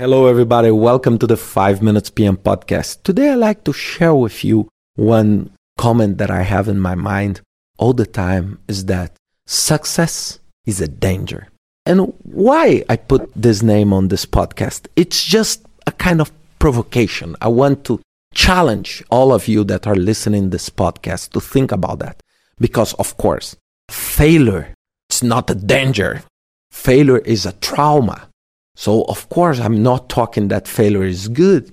Hello, everybody. Welcome to the 5 Minutes PM podcast. Today, I'd like to share with you one comment that I have in my mind all the time is that success is a danger. And why I put this name on this podcast? It's just a kind of provocation. I want to challenge all of you that are listening this podcast to think about that. Because of course, failure it's not a danger. Failure is a trauma. So, of course, I'm not talking that failure is good,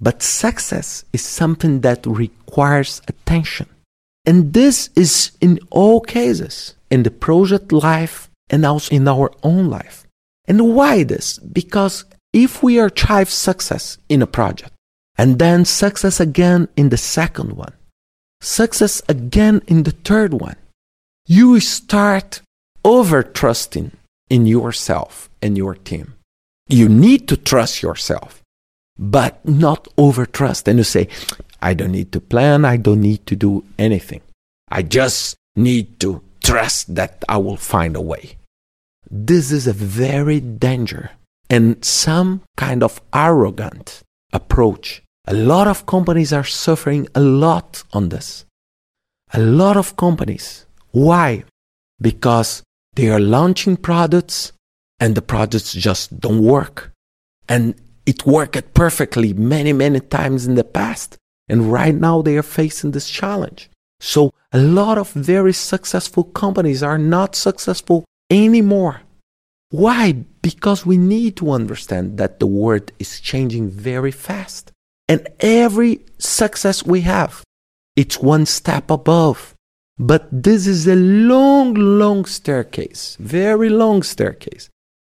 but success is something that requires attention. And this is in all cases, in the project life and also in our own life. And why this? Because if we achieve success in a project, and then success again in the second one, success again in the third one, you start over trusting in yourself and your team you need to trust yourself, but not over trust. And you say, I don't need to plan, I don't need to do anything. I just need to trust that I will find a way. This is a very danger and some kind of arrogant approach. A lot of companies are suffering a lot on this. A lot of companies. Why? Because they are launching products and the projects just don't work. And it worked perfectly many, many times in the past. And right now they are facing this challenge. So a lot of very successful companies are not successful anymore. Why? Because we need to understand that the world is changing very fast. And every success we have, it's one step above. But this is a long, long staircase, very long staircase.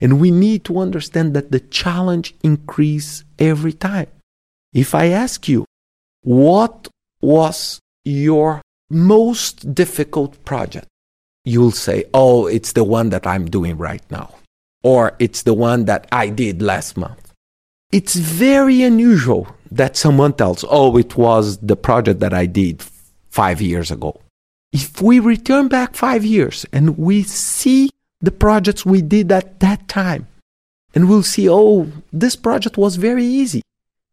And we need to understand that the challenge increases every time. If I ask you, what was your most difficult project? You'll say, oh, it's the one that I'm doing right now. Or it's the one that I did last month. It's very unusual that someone tells, oh, it was the project that I did five years ago. If we return back five years and we see the projects we did at that time. And we'll see, oh, this project was very easy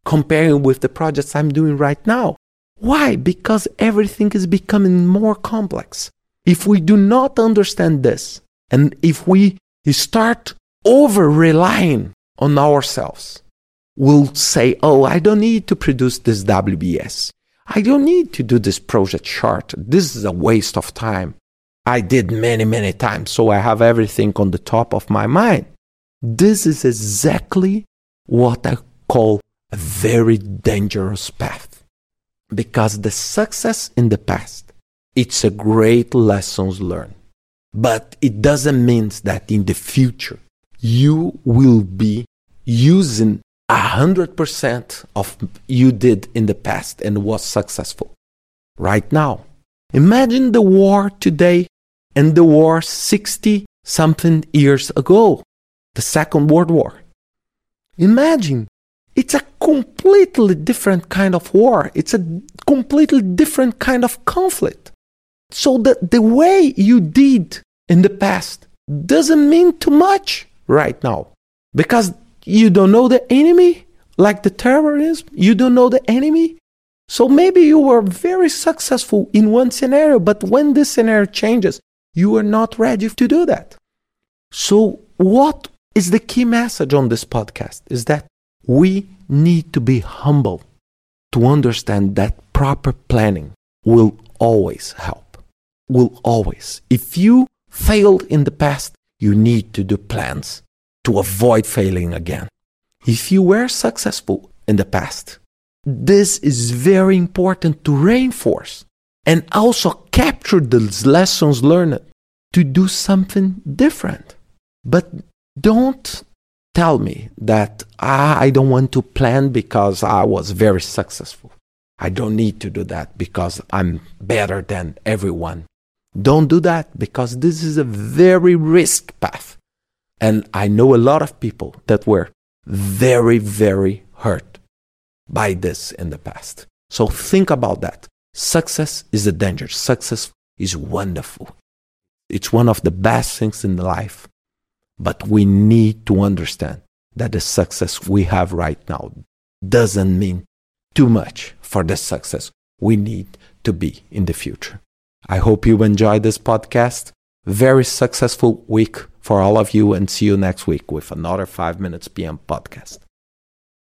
comparing with the projects I'm doing right now. Why? Because everything is becoming more complex. If we do not understand this, and if we start over relying on ourselves, we'll say, oh, I don't need to produce this WBS. I don't need to do this project chart. This is a waste of time. I did many, many times. So I have everything on the top of my mind. This is exactly what I call a very dangerous path. Because the success in the past, it's a great lessons learned. But it doesn't mean that in the future, you will be using a hundred percent of you did in the past and was successful right now. Imagine the war today and the war 60 something years ago, the Second World War. Imagine, it's a completely different kind of war, it's a completely different kind of conflict. So that the way you did in the past doesn't mean too much right now because you don't know the enemy like the terrorism, you don't know the enemy. So maybe you were very successful in one scenario, but when this scenario changes, you are not ready to do that. So, what is the key message on this podcast? Is that we need to be humble to understand that proper planning will always help. Will always. If you failed in the past, you need to do plans to avoid failing again. If you were successful in the past, this is very important to reinforce and also capture those lessons learned to do something different. But don't tell me that ah, I don't want to plan because I was very successful. I don't need to do that because I'm better than everyone. Don't do that because this is a very risk path. And I know a lot of people that were very, very hurt by this in the past. So think about that. Success is a danger. Success is wonderful. It's one of the best things in life. But we need to understand that the success we have right now doesn't mean too much for the success we need to be in the future. I hope you enjoyed this podcast. Very successful week for all of you and see you next week with another 5 Minutes PM podcast.